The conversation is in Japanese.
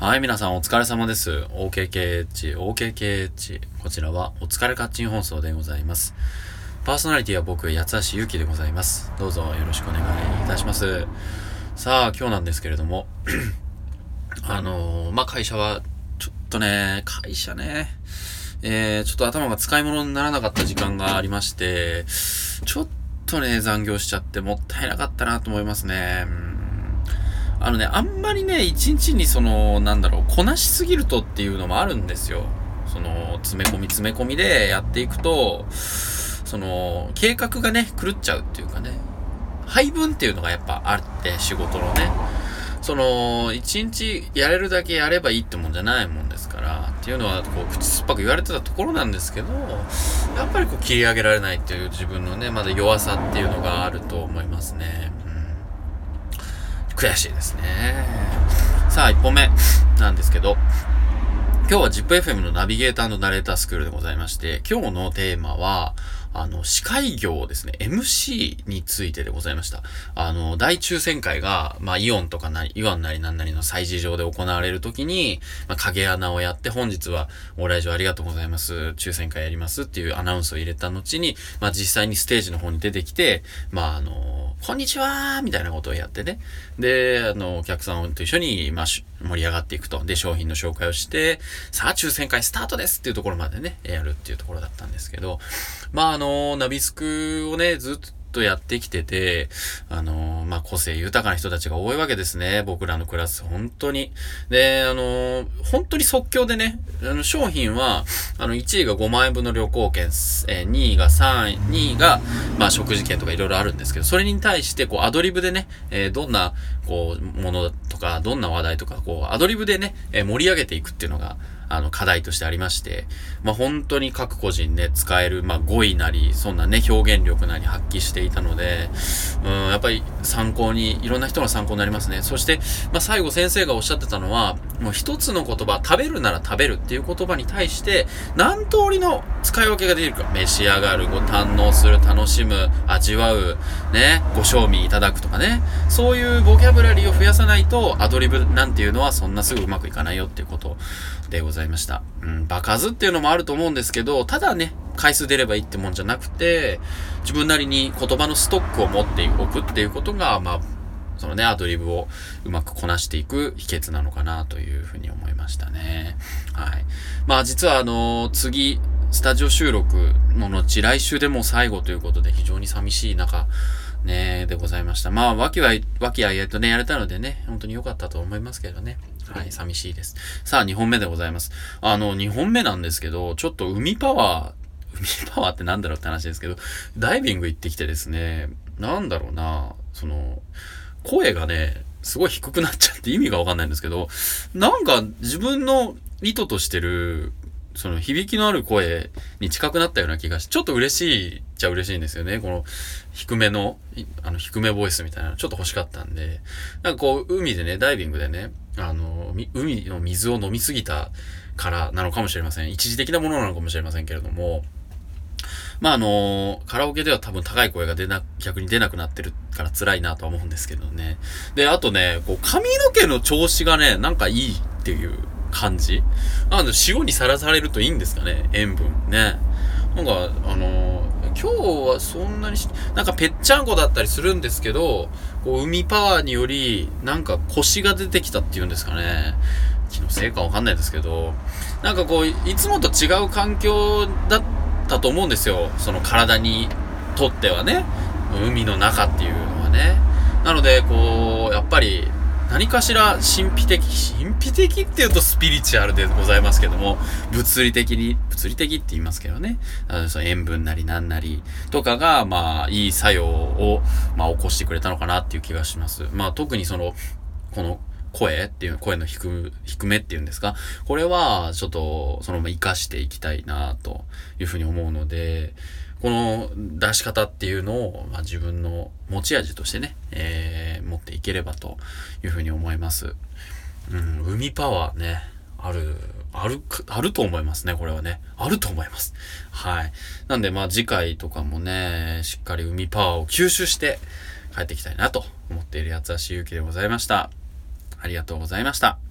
はい、皆さんお疲れ様です。OKKH、OKKH。こちらはお疲れカッチン放送でございます。パーソナリティは僕、八橋ゆうきでございます。どうぞよろしくお願いいたします。さあ、今日なんですけれども、あのー、まあ、会社は、ちょっとね、会社ね、えー、ちょっと頭が使い物にならなかった時間がありまして、ちょっとね、残業しちゃってもったいなかったなと思いますね。あのね、あんまりね、一日にその、なんだろう、こなしすぎるとっていうのもあるんですよ。その、詰め込み詰め込みでやっていくと、その、計画がね、狂っちゃうっていうかね、配分っていうのがやっぱあって、仕事のね。その、一日やれるだけやればいいってもんじゃないもんですから、っていうのは、こう、口酸っぱく言われてたところなんですけど、やっぱりこう、切り上げられないっていう自分のね、まだ弱さっていうのがあると思いますね。悔しいですね。さあ、1本目なんですけど、今日は ZIPFM のナビゲーターのナレータースクールでございまして、今日のテーマは、あの、司会業ですね、MC についてでございました。あの、大抽選会が、まあ、イオンとかなり、イオンなりなんなりの催事場で行われるときに、まあ、影穴をやって、本日は、お来場ありがとうございます。抽選会やりますっていうアナウンスを入れた後に、まあ、実際にステージの方に出てきて、まあ、あの、こんにちはみたいなことをやってね。で、あの、お客さんと一緒に、まあ、盛り上がっていくと。で、商品の紹介をして、さあ、抽選会スタートですっていうところまでね、やるっていうところだったんですけど、まあ、あの、ナビスクをね、ずっととやってきてて、あのー、まあ、個性豊かな人たちが多いわけですね。僕らのクラス、本当に。で、あのー、本当に即興でね、あの、商品は、あの、1位が5万円分の旅行券、えー、2位が3位、2位が、まあ、食事券とかいろいろあるんですけど、それに対して、こう、アドリブでね、えー、どんな、こう、ものとか、どんな話題とか、こう、アドリブでね、えー、盛り上げていくっていうのが、あの、課題としてありまして、まあ、本当に各個人ね、使える、まあ、語彙なり、そんなね、表現力なり発揮していたので、うん、やっぱり参考に、いろんな人の参考になりますね。そして、まあ、最後先生がおっしゃってたのは、もう一つの言葉、食べるなら食べるっていう言葉に対して、何通りの使い分けができるか。召し上がる、ご堪能する、楽しむ、味わう、ね、ご賞味いただくとかね。そういうボキャブラリーを増やさないと、アドリブなんていうのはそんなすぐうまくいかないよっていうことでございました。うん、場数っていうのもあると思うんですけど、ただね、回数出ればいいってもんじゃなくて、自分なりに言葉のストックを持っておくっていうことが、まあ、そのね、アドリブをうまくこなしていく秘訣なのかなというふうに思いましたね。はい。まあ実はあの、次、スタジオ収録の後、来週でも最後ということで非常に寂しい中、ね、でございました。まあ、わきは、わきあいあいとね、やれたのでね、本当に良かったと思いますけどね。はい、寂しいです。さあ、2本目でございます。あの、2本目なんですけど、ちょっと海パワー、海パワーってなんだろうって話ですけど、ダイビング行ってきてですね、なんだろうな、その、声がね、すごい低くなっちゃって意味がわかんないんですけど、なんか自分の意図としてるその響きのある声に近くなったような気がして、ちょっと嬉しいっちゃ嬉しいんですよね。この低めの、あの低めボイスみたいなのちょっと欲しかったんで、なんかこう海でね、ダイビングでね、あの、海の水を飲みすぎたからなのかもしれません。一時的なものなのかもしれませんけれども、まああの、カラオケでは多分高い声が出な、逆に出なくなってるから辛いなとは思うんですけどね。で、あとね、こう髪の毛の調子がね、なんかいいっていう感じあの、塩にさらされるといいんですかね塩分。ね。なんか、あの、今日はそんなになんかぺっちゃんこだったりするんですけど、こう、海パワーにより、なんか腰が出てきたっていうんですかね。気のせいかわかんないですけど、なんかこう、いつもと違う環境だったと思うんですよ。その体にとってはね。海の中っていうのはね。なので、こう、やっぱり、何かしら神秘的、神秘的って言うとスピリチュアルでございますけども、物理的に、物理的って言いますけどね、あのその塩分なりなんなりとかが、まあ、いい作用を、まあ、起こしてくれたのかなっていう気がします。まあ、特にその、この、声っていう、声の低低めっていうんですか？これは、ちょっと、そのまま活かしていきたいな、というふうに思うので、この出し方っていうのを、まあ、自分の持ち味としてね、えー、持っていければというふうに思います。うん、海パワーね、ある、ある、あると思いますね、これはね。あると思います。はい。なんで、まあ次回とかもね、しっかり海パワーを吸収して帰ってきたいなと思っている八橋ゆうきでございました。ありがとうございました。